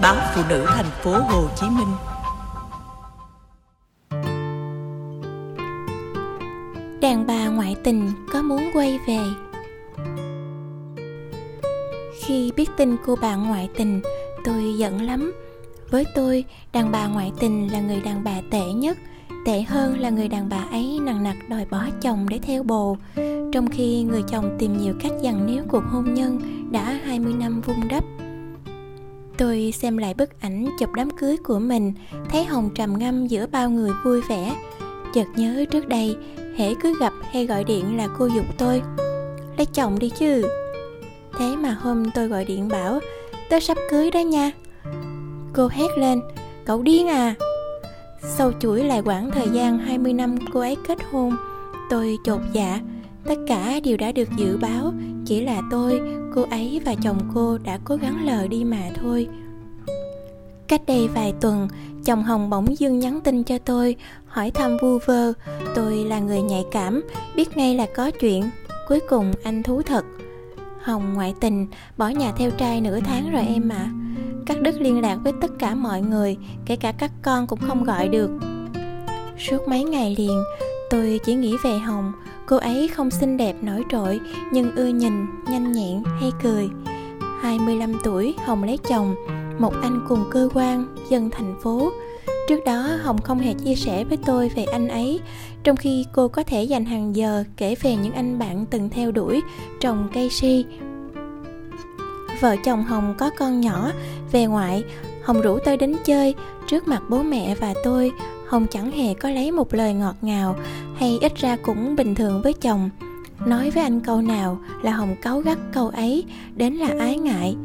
báo phụ nữ thành phố Hồ Chí Minh. Đàn bà ngoại tình có muốn quay về? Khi biết tin cô bạn ngoại tình, tôi giận lắm. Với tôi, đàn bà ngoại tình là người đàn bà tệ nhất tệ hơn là người đàn bà ấy nặng nặc đòi bỏ chồng để theo bồ trong khi người chồng tìm nhiều cách dằn níu cuộc hôn nhân đã 20 năm vung đắp tôi xem lại bức ảnh chụp đám cưới của mình, thấy hồng trầm ngâm giữa bao người vui vẻ. Chợt nhớ trước đây, hễ cứ gặp hay gọi điện là cô dục tôi. Lấy chồng đi chứ. Thế mà hôm tôi gọi điện bảo tớ sắp cưới đó nha. Cô hét lên, cậu điên à. Sau chuỗi lại quãng thời gian 20 năm cô ấy kết hôn, Tôi chột dạ Tất cả đều đã được dự báo Chỉ là tôi, cô ấy và chồng cô đã cố gắng lờ đi mà thôi. Cách đây vài tuần, chồng Hồng bỗng dưng nhắn tin cho tôi Hỏi thăm vu vơ. Tôi là người nhạy cảm Biết ngay là có chuyện. Cuối cùng anh thú thật. Hồng ngoại tình Bỏ nhà theo trai nửa tháng rồi em ạ. À cắt đứt liên lạc với tất cả mọi người kể cả các con cũng không gọi được. Suốt mấy ngày liền tôi chỉ nghĩ về hồng cô ấy không xinh đẹp nổi trội nhưng ưa nhìn nhanh nhẹn hay cười. 25 tuổi hồng lấy chồng. Một anh cùng cơ quan dân thành phố. Trước đó hồng không hề chia sẻ với tôi về anh ấy trong khi cô có thể dành hàng giờ kể về những anh bạn từng theo đuổi trồng cây si. Vợ chồng Hồng có con nhỏ, về ngoại, Hồng rủ tôi đến chơi, trước mặt bố mẹ và tôi, Hồng chẳng hề có lấy một lời ngọt ngào, hay ít ra cũng bình thường với chồng. Nói với anh câu nào là Hồng cáu gắt câu ấy, đến là ái ngại.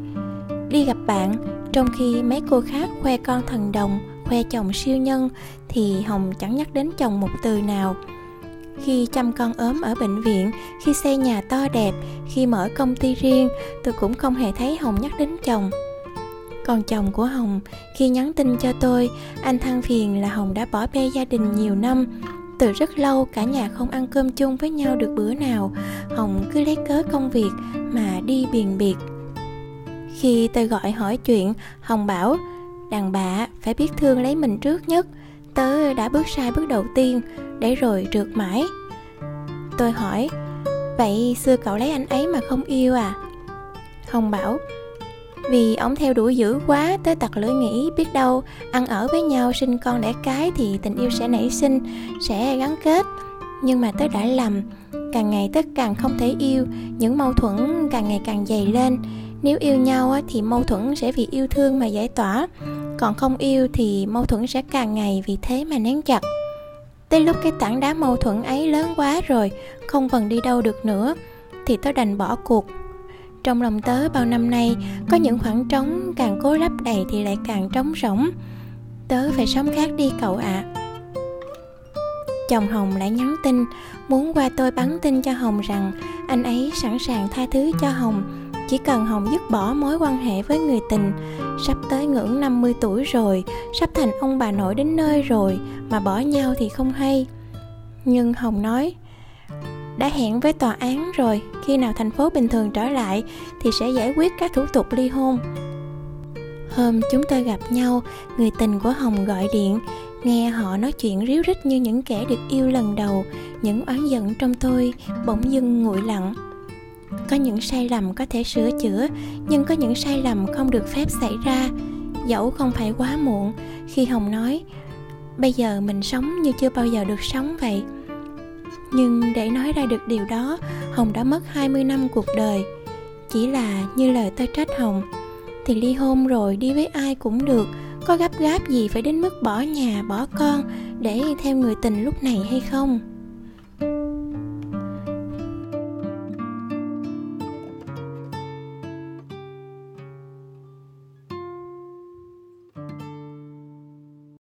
Đi gặp bạn, trong khi mấy cô khác khoe con thần đồng, khoe chồng siêu nhân, thì Hồng chẳng nhắc đến chồng một từ nào khi chăm con ốm ở bệnh viện khi xây nhà to đẹp khi mở công ty riêng tôi cũng không hề thấy hồng nhắc đến chồng còn chồng của hồng khi nhắn tin cho tôi anh than phiền là hồng đã bỏ bê gia đình nhiều năm từ rất lâu cả nhà không ăn cơm chung với nhau được bữa nào. Hồng cứ lấy cớ công việc mà đi biền biệt. Khi tôi gọi hỏi chuyện, hồng bảo, đàn bà, phải biết thương lấy mình trước nhất. Tớ đã bước sai bước đầu tiên, để rồi trượt mãi. Tôi hỏi, vậy xưa cậu lấy anh ấy mà không yêu à? Hồng bảo vì ông theo đuổi dữ quá, tới tật lưỡi nghĩ, biết đâu, ăn ở với nhau, sinh con đẻ cái thì tình yêu sẽ nảy sinh, sẽ gắn kết. Nhưng mà tớ đã lầm, càng ngày tớ càng không thể yêu, những mâu thuẫn càng ngày càng dày lên. Nếu yêu nhau thì mâu thuẫn sẽ vì yêu thương mà giải tỏa, còn không yêu thì mâu thuẫn sẽ càng ngày vì thế mà nén chặt. Tới lúc cái tảng đá mâu thuẫn ấy lớn quá rồi, không còn đi đâu được nữa, thì tớ đành bỏ cuộc trong lòng tớ bao năm nay, có những khoảng trống càng cố lấp đầy thì lại càng trống rỗng. Tớ phải sống khác đi cậu ạ. À. chồng hồng lại nhắn tin, muốn qua tôi bắn tin cho hồng rằng anh ấy sẵn sàng tha thứ cho hồng. Chỉ cần Hồng dứt bỏ mối quan hệ với người tình, Sắp tới ngưỡng 50 tuổi rồi, Sắp thành ông bà nội đến nơi rồi, Mà bỏ nhau thì không hay. Nhưng Hồng nói đã hẹn với tòa án rồi. Khi nào thành phố bình thường trở lại Thì sẽ giải quyết các thủ tục ly hôn. Hôm chúng tôi gặp nhau, Người tình của Hồng gọi điện. Nghe họ nói chuyện ríu rít như những kẻ được yêu lần đầu. Những oán giận trong tôi bỗng dưng nguội lặng. Có những sai lầm có thể sửa chữa, nhưng có những sai lầm không được phép xảy ra. Dẫu không phải quá muộn, khi hồng nói, bây giờ mình sống như chưa bao giờ được sống vậy nhưng để nói ra được điều đó, hồng đã mất 20 năm cuộc đời. Chỉ là như lời tôi trách hồng, thì ly hôn rồi đi với ai cũng được. Có gấp gáp gì phải đến mức bỏ nhà, bỏ con để theo người tình lúc này hay không?